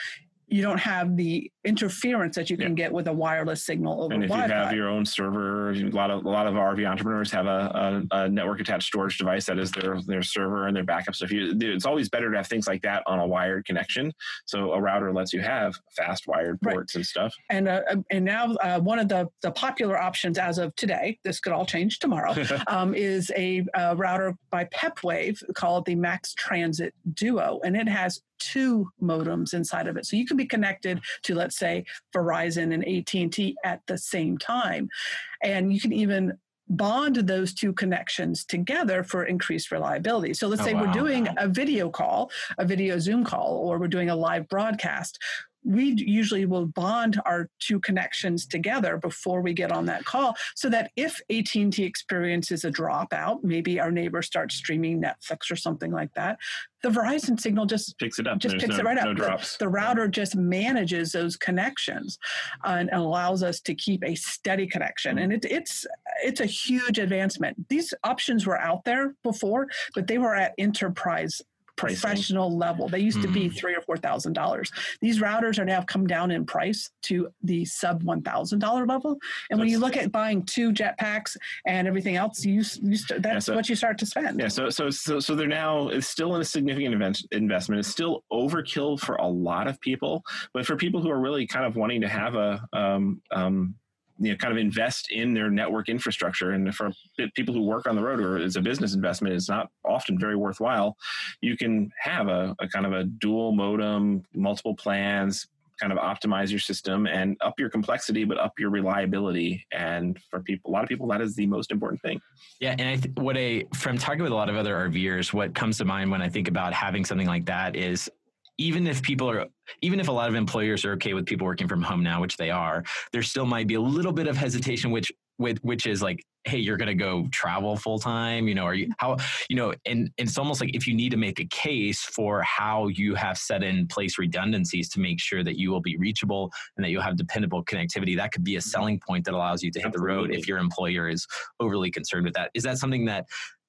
you don't have the interference that you can get with a wireless signal over and if Wi-Fi. you have your own server, a lot of a lot of RV entrepreneurs have a, a, a network attached storage device that is their their server and their backup. So if you, it's always better to have things like that on a wired connection. So a router lets you have fast wired Right. ports and stuff. and uh, and now uh, one of the the popular options as of today, this could all change tomorrow, um, is a, uh router by PepWave called the Max Transit Duo, and it has two modems inside of it, so you can be connected to let's say Verizon and AT and T at the same time, and you can even bond those two connections together for increased reliability. So let's Oh, say wow. we're doing a video call, a video Zoom call, or we're doing a live broadcast we usually will bond our two connections together before we get on that call so that if AT&T experiences a dropout, maybe our neighbor starts streaming Netflix or something like that, the Verizon signal just Picks it up. just There's picks no, it right no up. The- The, router just manages those connections uh, and allows us to keep a steady connection. Mm-hmm. And it, it's it's a huge advancement. These options were out there before, but they were at enterprise Pricing. professional level. They used to be Mhm. three or four thousand dollars. These routers are now come down in price to the sub one thousand dollar level. And when you look at buying two jetpacks and everything else, you, you st- that's so- what you start to spend. Yeah, so so so so they're now it's still in a significant event, investment. It's still overkill for a lot of people, but for people who are really kind of wanting to have a um, um, you know kind of invest in their network infrastructure, and for people who work on the road or as a business investment, it's not often very worthwhile. You can have a, a kind of a dual modem, multiple plans. Kind of optimize your system and up your complexity, but up your reliability. And for people, a lot of people, that is the most important thing. Yeah, and I th- what a from talking with a lot of other RVers, what comes to mind when I think about having something like that is even if people are even if a lot of employers are okay with people working from home now, which they are, there still might be a little bit of hesitation, which with which is like, hey, you're going to go travel full time, you know, are you how you know, and, and it's almost like if you need to make a case for how you have set in place redundancies to make sure that you will be reachable and that you'll have dependable connectivity, that could be a mm-hmm. selling point that allows you to hit the road if your employer is overly concerned with that. Is that something that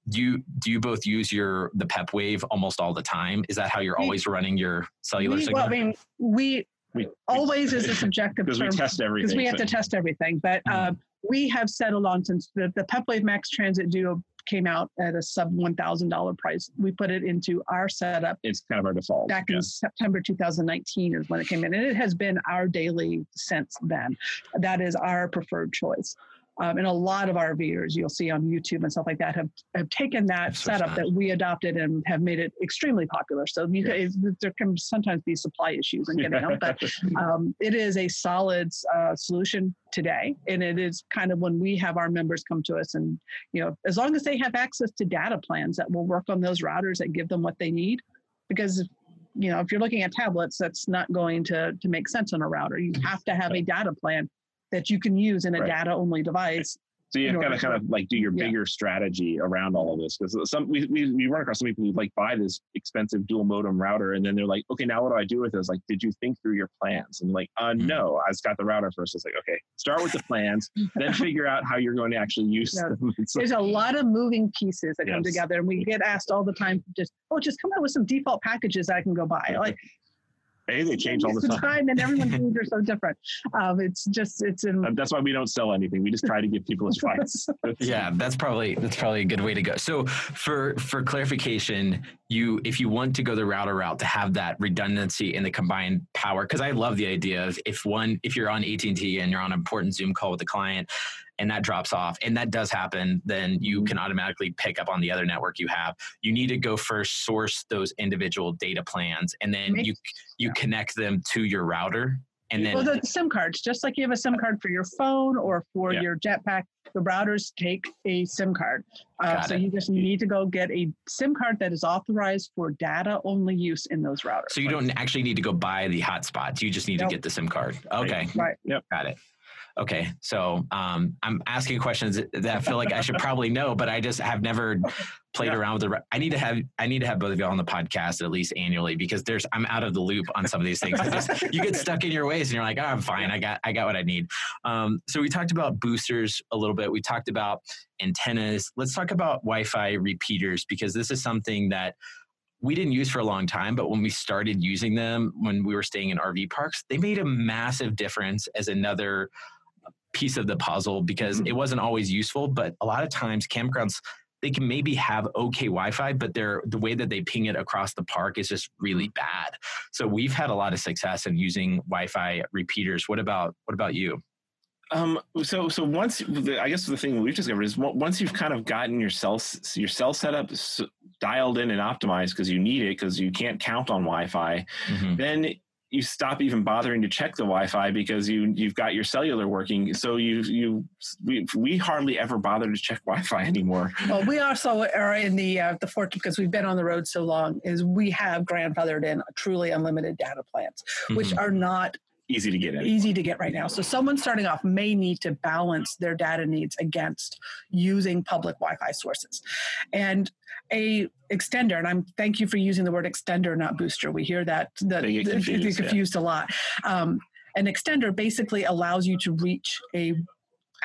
do you do you both use your the Pepwave almost all the time is that how you're We- always running your cellular We, signal well, I mean, we We, always is a subjective because we test everything. because we have to test everything. But uh, we have settled on since the, the PepWave Max Transit Duo came out at a sub one thousand dollar price. We put it into our setup it's kind of our default. back yeah. in September 2019 is when it came in, and it has been our daily since then. That is our preferred choice. Um, and a lot of RVers you'll see on YouTube and stuff like that have, have taken that That's setup that we adopted and have made it extremely popular. So you, there can sometimes be supply issues in getting them, but um, it is a solid uh, solution today. And it is kind of when we have our members come to us and you know as long as they have access to data plans that will work on those routers that give them what they need because you know if you're looking at tablets that's not going to to make sense on a router. You have to have a data plan that you can use in a Right. data only device So you in got to kind of like do your Yeah. bigger strategy around all of this because some we, we we run across some people who like buy this expensive dual modem router and then they're like, okay, now what do I do with this? Like, did you think through your plans? And like, uh, Mhm. no, I just got the router first. It's like, okay, start with the plans, then figure out how you're going to actually use Yeah. them. It's like- there's a lot of moving pieces that come together and we get asked all the time just oh just come out with some default packages that i can go buy like hey, they change all the the time. and everyone's needs are so different um, it's just it's in And that's why we don't sell anything. We just try to give people advice. yeah that's probably that's probably a good way to go so for for clarification you if you want to go the router route to have that redundancy in the combined power because i love the idea of if one if you're on at&t and you're on an important zoom call with the client and that drops off and that does happen then you can automatically pick up on the other network you have you need to go first source those individual data plans and then you you connect them to your router and then well, the SIM cards, just like you have a SIM card for your phone or for Yeah. your jetpack, the routers take a SIM card. Uh, so it. you just need to go get a SIM card that is authorized for data only use in those routers. so you don't actually need to go buy the hotspots you just need Nope. to get the sim card okay Right. Yep. Got it. Okay, so um, I'm asking questions that I feel like I should probably know, but I just have never played Yeah. around with the. I need to have I need to have both of y'all on the podcast at least annually because there's I'm out of the loop on some of these things. Just- you get stuck in your ways and you're like, oh, I'm fine. I got I got what I need. Um, so we talked about boosters a little bit. We talked about antennas. Let's talk about Wi-Fi repeaters because this is something that we didn't use for a long time, but when we started using them when we were staying in RV parks, they made a massive difference as another piece of the puzzle because mm-hmm. it wasn't always useful. But a lot of times, campgrounds they can maybe have okay Wi-Fi, but they're the way that they ping it across the park is just really bad. So we've had a lot of success in using Wi-Fi repeaters. What about what about you? Um, so so once I guess the thing we've discovered is once you've kind of gotten your cell your cell setup dialed in and optimized because you need it because you can't count on Wi-Fi, mm-hmm. then you stop even bothering to check the Wi-Fi because you you've got your cellular working. So you you we, we hardly ever bother to check Wi-Fi anymore. Well, we also are in the uh, the fortune because we've been on the road so long. Is we have grandfathered in truly unlimited data plans, mm-hmm. which are not easy to get in. Easy to get right now. So someone starting off may need to balance their data needs against using public Wi-Fi sources. And a extender, and I'm thank you for using the word extender, not booster. We hear that that they get confused, they get confused yeah. a lot. Um, an extender basically allows you to reach a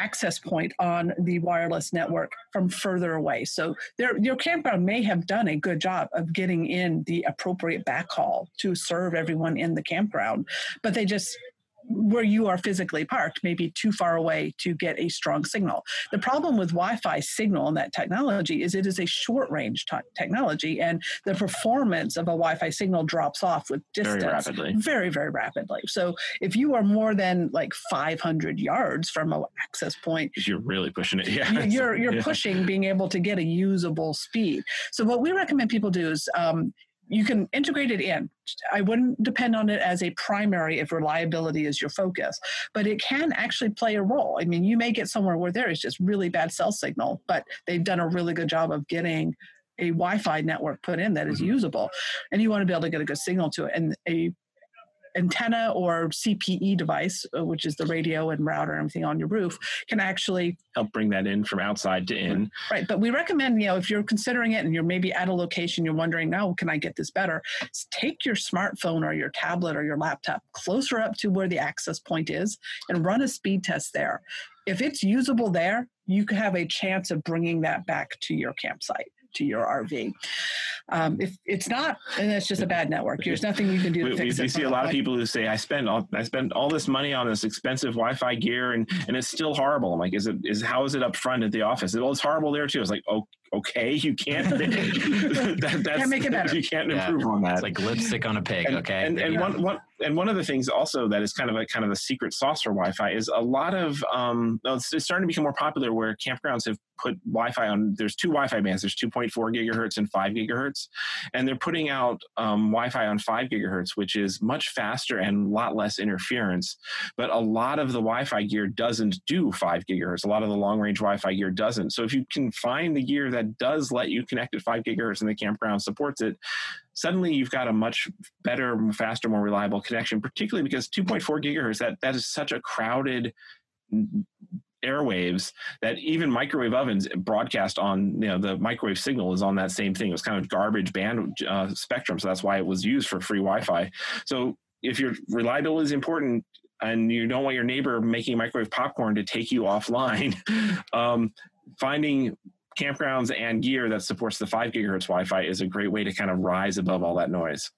access point on the wireless network from further away. So their, your campground may have done a good job of getting in the appropriate backhaul to serve everyone in the campground, but they just where you are physically parked may be too far away to get a strong signal. The problem with Wi-Fi signal and that technology is it is a short range t- technology, and the performance of a Wi-Fi signal drops off with distance very rapidly. Very, very rapidly. So if you are more than like 500 yards from an access point, you're really pushing it. Yeah, you're you're yeah. pushing being able to get a usable speed. So what we recommend people do is um, you can integrate it in. I wouldn't depend on it as a primary if reliability is your focus, but it can actually play a role. I mean, you may get somewhere where there is just really bad cell signal, but they've done a really good job of getting a Wi-Fi network put in that is mm-hmm. usable, and you want to be able to get a good signal to it. And a antenna or CPE device, uh, which is the radio and router and everything on your roof, can actually help bring that in from outside to in. Right. But we recommend, you know, if you're considering it and you're maybe at a location, you're wondering, now, can I get this better? Take your smartphone or your tablet or your laptop closer up to where the access point is and run a speed test there. If it's usable there, you could have a chance of bringing that back to your campsite to your RV. Um, if it's not, and it's just a bad network. There's nothing you can do. we, we, we see a lot of people who say, "I spend all I spend all this money on this expensive Wi-Fi gear, and and it's still horrible." I'm like, "Is it is how is it up front at the office? Well, it's horrible there too." It's like, "Oh, okay, you can't that, can't make it better. You can't improve on that. It's like lipstick on a pig. And, okay, and, and yeah. one one and one of the things also that is kind of a kind of a secret sauce for Wi-Fi is a lot of um, it's, it's starting to become more popular where campgrounds have put Wi-Fi on. There's two Wi-Fi bands. There's 2.4 gigahertz and 5 gigahertz, and they're putting out um, Wi-Fi on 5 gigahertz, which is much faster and a lot less interference. But a lot of the Wi-Fi gear doesn't do 5 gigahertz. A lot of the long-range Wi-Fi gear doesn't. So if you can find the gear that does let you connect at 5 gigahertz and the campground supports it, suddenly you've got a much better, faster, more reliable connection, particularly because 2.4 gigahertz, that, that is such a crowded airwaves that even microwave ovens broadcast on you know the microwave signal is on that same thing. It was kind of garbage band uh, spectrum so that's why it was used for free wi-fi. So if your reliability is important and you don't want your neighbor making microwave popcorn to take you offline um, finding campgrounds and gear that supports the 5 gigahertz wi-fi is a great way to kind of rise above all that noise.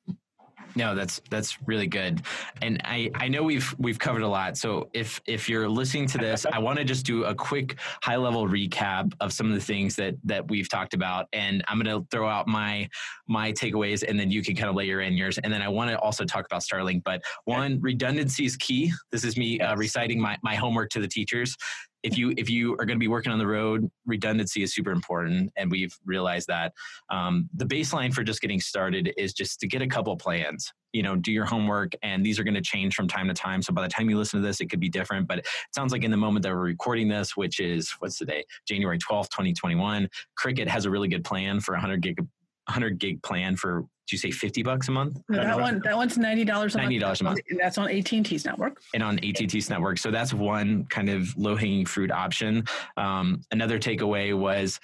No, that's that's really good. And I I know we've we've covered a lot. So if if you're listening to this, I want to just do a quick high level recap of some of the things that that we've talked about. And I'm going to throw out my my takeaways and then you can kind of layer in yours. And then I want to also talk about Starlink, but one redundancy is key. This is me uh, reciting my my homework to the teachers if you if you are going to be working on the road, redundancy is super important, and we've realized that. Um, the baseline for just getting started is just to get a couple plans. You know, do your homework, and these are going to change from time to time. So by the time you listen to this, it could be different. But it sounds like in the moment that we're recording this, which is what's the day, January twelfth, twenty twenty one, Cricket has a really good plan for 100 gig 100 gig plan for you say 50 bucks a month? No, that one that one's $90 a month. $90 a month. That's on AT&T's network. And on AT&T's network. So that's one kind of low hanging fruit option. Um, another takeaway was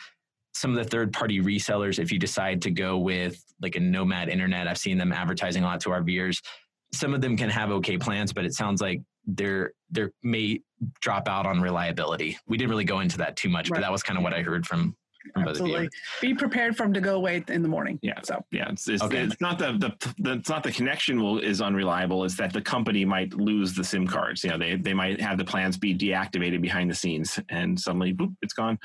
some of the third party resellers if you decide to go with like a nomad internet i've seen them advertising a lot to our viewers. Some of them can have okay plans but it sounds like they're they may drop out on reliability. We didn't really go into that too much right. but that was kind of what i heard from Absolutely. Be prepared for them to go away in the morning. Yeah. So yeah, it's, it's, okay. it's not the, the, the it's not the connection will is unreliable. It's that the company might lose the SIM cards. You know, they they might have the plans be deactivated behind the scenes, and suddenly, boop, it's gone.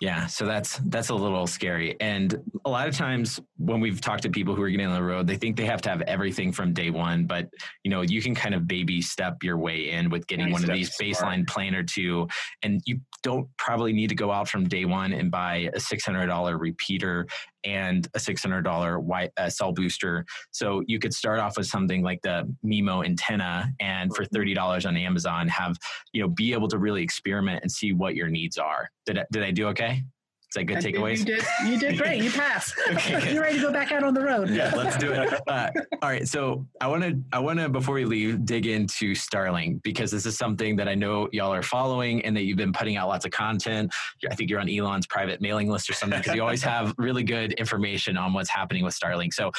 Yeah, so that's that's a little scary. And a lot of times when we've talked to people who are getting on the road, they think they have to have everything from day one, but you know, you can kind of baby step your way in with getting nice one of these baseline smart. plan or two. And you don't probably need to go out from day one and buy a $600 repeater and a $600 white uh, cell booster. So you could start off with something like the MIMO antenna and for $30 on Amazon have, you know, be able to really experiment and see what your needs are. Did I, did I do okay? Is that good takeaways? You did, you did great. You passed. okay, You're ready to go back out on the road. Yeah, let's do it. Uh, all right. So I want to, I want to, before we leave, dig into Starlink because this is something that I know y'all are following and that you've been putting out lots of content. I think you're on Elon's private mailing list or something because you always have really good information on what's happening with Starlink. So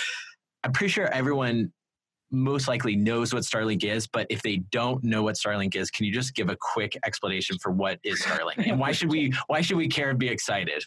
I'm pretty sure everyone most likely knows what Starlink is, but if they don't know what Starlink is, can you just give a quick explanation for what is Starlink and why should we why should we care and be excited?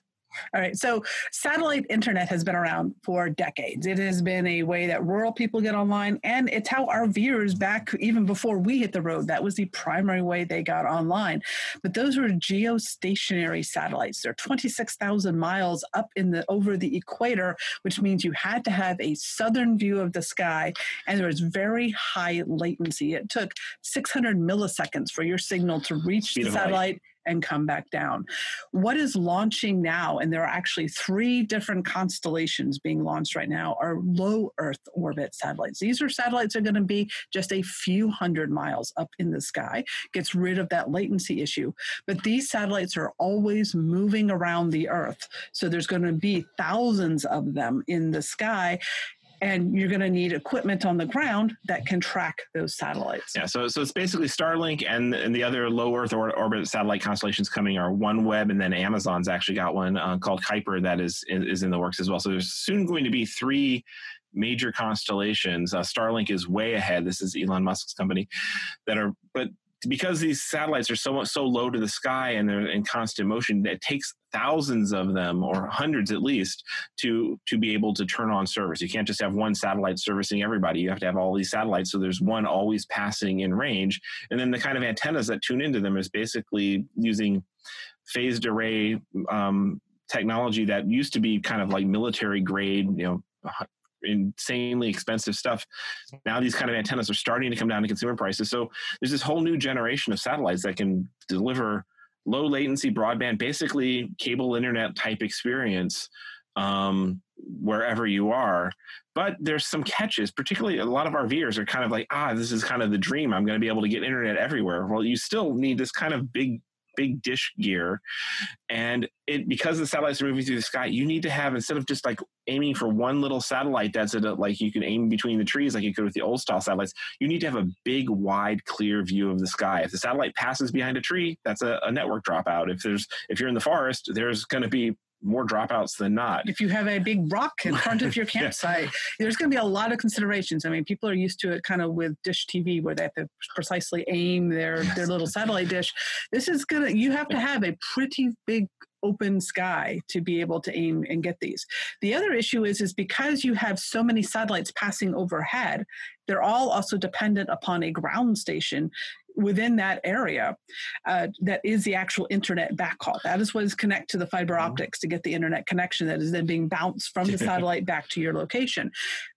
All right. So satellite internet has been around for decades. It has been a way that rural people get online, and it's how our viewers back even before we hit the road, that was the primary way they got online. But those were geostationary satellites. They're 26,000 miles up in the over the equator, which means you had to have a southern view of the sky, and there was very high latency. It took 600 milliseconds for your signal to reach Speed the satellite and come back down. What is launching now, and there are actually three different constellations being launched right now, are low Earth orbit satellites. These are satellites that are going to be just a few hundred miles up in the sky, gets rid of that latency issue. But these satellites are always moving around the Earth. So there's going to be thousands of them in the sky and you're going to need equipment on the ground that can track those satellites. Yeah, so so it's basically Starlink and and the other low Earth orbit satellite constellations coming are OneWeb, and then Amazon's actually got one uh, called Kuiper that is is in the works as well. So there's soon going to be three major constellations. Uh, Starlink is way ahead. This is Elon Musk's company that are, but because these satellites are so so low to the sky and they're in constant motion, it takes thousands of them or hundreds at least to to be able to turn on service. You can't just have one satellite servicing everybody. You have to have all these satellites, so there's one always passing in range. And then the kind of antennas that tune into them is basically using phased array um, technology that used to be kind of like military grade, you know, insanely expensive stuff. Now these kind of antennas are starting to come down to consumer prices. So there's this whole new generation of satellites that can deliver low latency broadband, basically cable internet type experience um, wherever you are. But there's some catches, particularly a lot of our viewers are kind of like, ah, this is kind of the dream. I'm going to be able to get internet everywhere. Well, you still need this kind of big big dish gear. And it because the satellites are moving through the sky you need to have instead of just like aiming for one little satellite that's at a, like you can aim between the trees like you could with the old style satellites you need to have a big wide clear view of the sky. If the satellite passes behind a tree that's a, a network dropout. If there's if you're in the forest there's going to be more dropouts than not. If you have a big rock in front of your campsite, yeah. there's going to be a lot of considerations. I mean, people are used to it kind of with dish TV where they have to precisely aim their, their little satellite dish. This is going to, you have to have a pretty big open sky to be able to aim and get these. The other issue is is because you have so many satellites passing overhead, they're all also dependent upon a ground station within that area uh, that is the actual internet backhaul. That is what is connect to the fiber mm-hmm. optics to get the internet connection that is then being bounced from the satellite back to your location.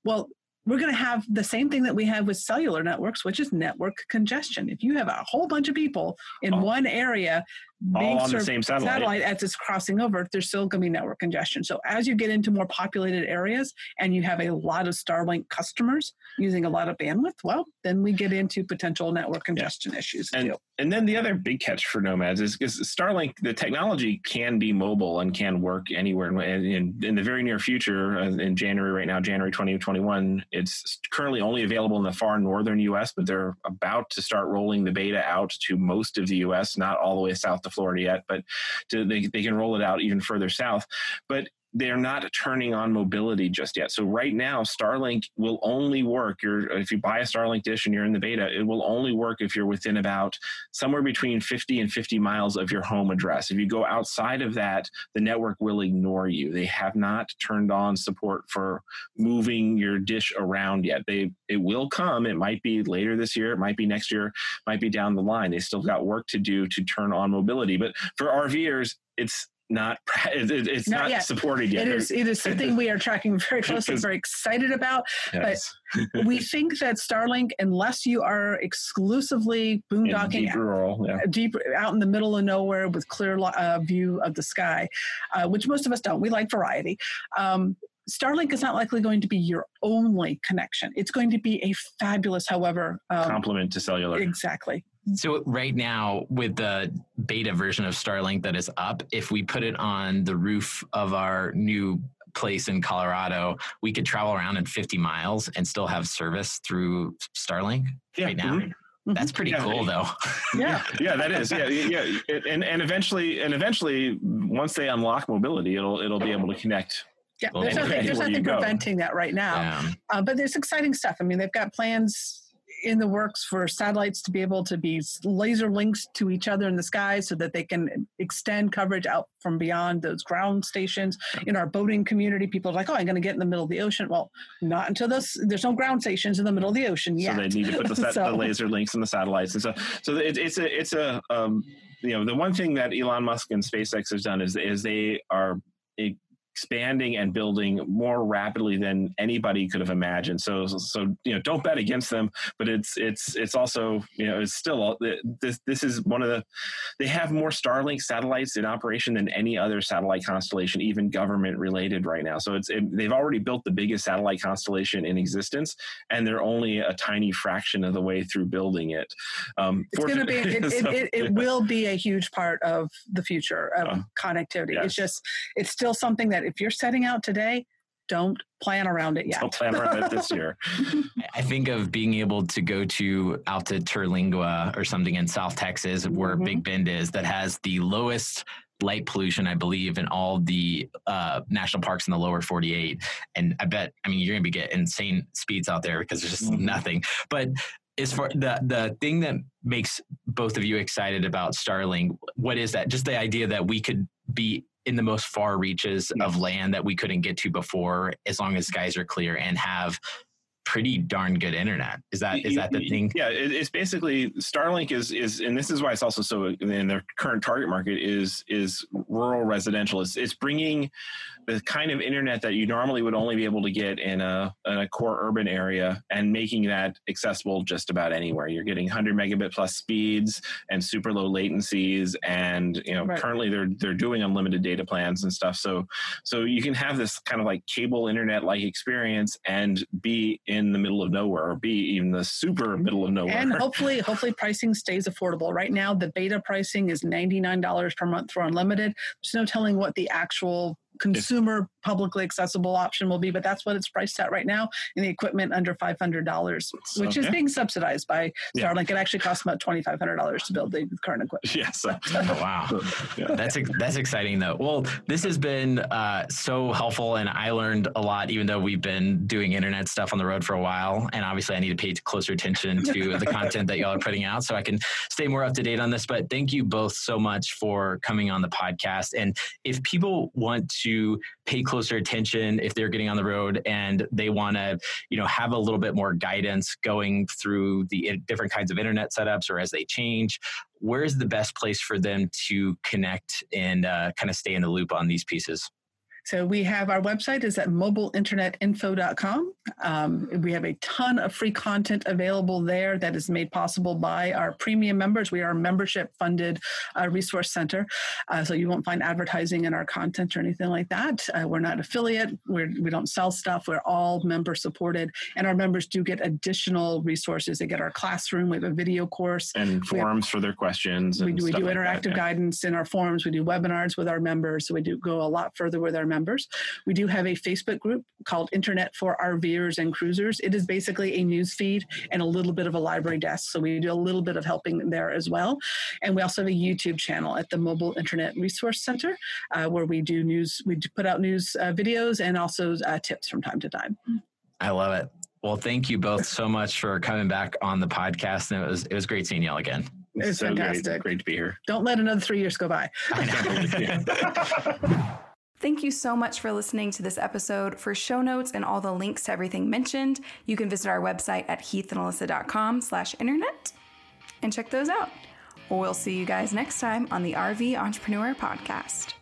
Well, we're going to have the same thing that we have with cellular networks, which is network congestion. If you have a whole bunch of people in oh. one area being on the same satellite. satellite as it's crossing over, there's still going to be network congestion. So as you get into more populated areas and you have a lot of Starlink customers using a lot of bandwidth, well, then we get into potential network congestion yeah. issues. And, too. and then the other big catch for nomads is, is Starlink, the technology can be mobile and can work anywhere. And in, in the very near future, in January right now, January 2021, it's currently only available in the far northern US, but they're about to start rolling the beta out to most of the US, not all the way south to Florida yet, but to, they, they can roll it out even further south. But they're not turning on mobility just yet. So right now, Starlink will only work. You're, if you buy a Starlink dish and you're in the beta, it will only work if you're within about somewhere between 50 and 50 miles of your home address. If you go outside of that, the network will ignore you. They have not turned on support for moving your dish around yet. They it will come. It might be later this year. It might be next year. Might be down the line. They still got work to do to turn on mobility. But for RVers, it's not it's not, not supported yet. It is it is something we are tracking very closely, very excited about. Yes. But we think that Starlink, unless you are exclusively boondocking deep rural, yeah. deep out in the middle of nowhere with clear uh, view of the sky, uh, which most of us don't. We like variety. Um, Starlink is not likely going to be your only connection. It's going to be a fabulous, however, um, complement to cellular. Exactly. So right now, with the beta version of Starlink that is up, if we put it on the roof of our new place in Colorado, we could travel around in 50 miles and still have service through Starlink yeah. right now. Mm-hmm. That's pretty yeah. cool, though. Yeah, yeah, that is. Yeah, yeah, and and eventually, and eventually, once they unlock mobility, it'll it'll be able to connect yeah, there's nothing, there's nothing preventing that right now. Yeah. Uh, but there's exciting stuff. I mean, they've got plans in the works for satellites to be able to be laser links to each other in the sky so that they can extend coverage out from beyond those ground stations. In our boating community, people are like, oh, I'm going to get in the middle of the ocean. Well, not until this, there's no ground stations in the middle of the ocean yet. So they need to put the, set, so, the laser links in the satellites. And so, so it, it's a, it's a, um, you know, the one thing that Elon Musk and SpaceX has done is, is they are expanding and building more rapidly than anybody could have imagined. So, so you know, don't bet against them. But it's it's it's also you know it's still this this is one of the they have more Starlink satellites in operation than any other satellite constellation, even government related right now. So it's it, they've already built the biggest satellite constellation in existence, and they're only a tiny fraction of the way through building it. Um, it's going to be it, so, it, it, will be a huge part of the future of uh, connectivity. Yes. It's just it's still something that if you're setting out today, don't plan around it yet. Don't plan around it this year. I think of being able to go to out to Terlingua or something in South Texas where mm-hmm. Big Bend is that has the lowest light pollution, I believe, in all the uh, national parks in the lower 48. And I bet, I mean, you're going to be getting insane speeds out there because there's just mm-hmm. nothing. But as far the the thing that makes both of you excited about Starlink, what is that? Just the idea that we could be in the most far reaches hmm. of land that we couldn't get to before as long as skies are clear and have pretty darn good internet. Is that is that the thing? Yeah, it's basically Starlink is is, and this is why it's also so in their current target market is is rural residential. It's it's bringing the kind of internet that you normally would only be able to get in a, in a core urban area and making that accessible just about anywhere. You're getting 100 megabit plus speeds and super low latencies, and you know right. currently they're they're doing unlimited data plans and stuff. So so you can have this kind of like cable internet like experience and be in the middle of nowhere, or be even the super mm-hmm. middle of nowhere. And hopefully hopefully pricing stays affordable. Right now the beta pricing is $99 per month for unlimited. There's no telling what the actual consumer publicly accessible option will be, but that's what it's priced at right now. And the equipment under five hundred dollars, which okay. is being subsidized by Starlink. Yeah. It actually costs about twenty five hundred dollars to build the current equipment. Yes. oh, wow. yeah. That's that's exciting though. Well, this has been uh, so helpful, and I learned a lot. Even though we've been doing internet stuff on the road for a while, and obviously I need to pay closer attention to the content that y'all are putting out, so I can stay more up to date on this. But thank you both so much for coming on the podcast. And if people want to pay closer attention if they're getting on the road and they want to, you know, have a little bit more guidance going through the different kinds of internet setups or as they change. Where's the best place for them to connect and uh, kind of stay in the loop on these pieces? So we have our website is at mobileinternetinfo.com. Um, we have a ton of free content available there that is made possible by our premium members. We are a membership funded uh, resource center. Uh, so you won't find advertising in our content or anything like that. Uh, we're not affiliate. We're, we don't sell stuff. We're all member supported. And our members do get additional resources. They get our classroom. We have a video course. And forums have, for their questions. we do, we do interactive like that, yeah. guidance in our forums. We do webinars with our members. So we do go a lot further with our members members. We do have a Facebook group called Internet for RVers and Cruisers. It is basically a news feed and a little bit of a library desk. So we do a little bit of helping there as well. And we also have a YouTube channel at the Mobile Internet Resource Center uh, where we do news, we put out news uh, videos and also uh, tips from time to time. I love it. Well, thank you both so much for coming back on the podcast. And it was, it was great seeing y'all again. It's so fantastic. Great, great to be here. Don't let another three years go by. Thank you so much for listening to this episode. For show notes and all the links to everything mentioned, you can visit our website at heathandalyssa.com slash internet and check those out. We'll see you guys next time on the RV Entrepreneur Podcast.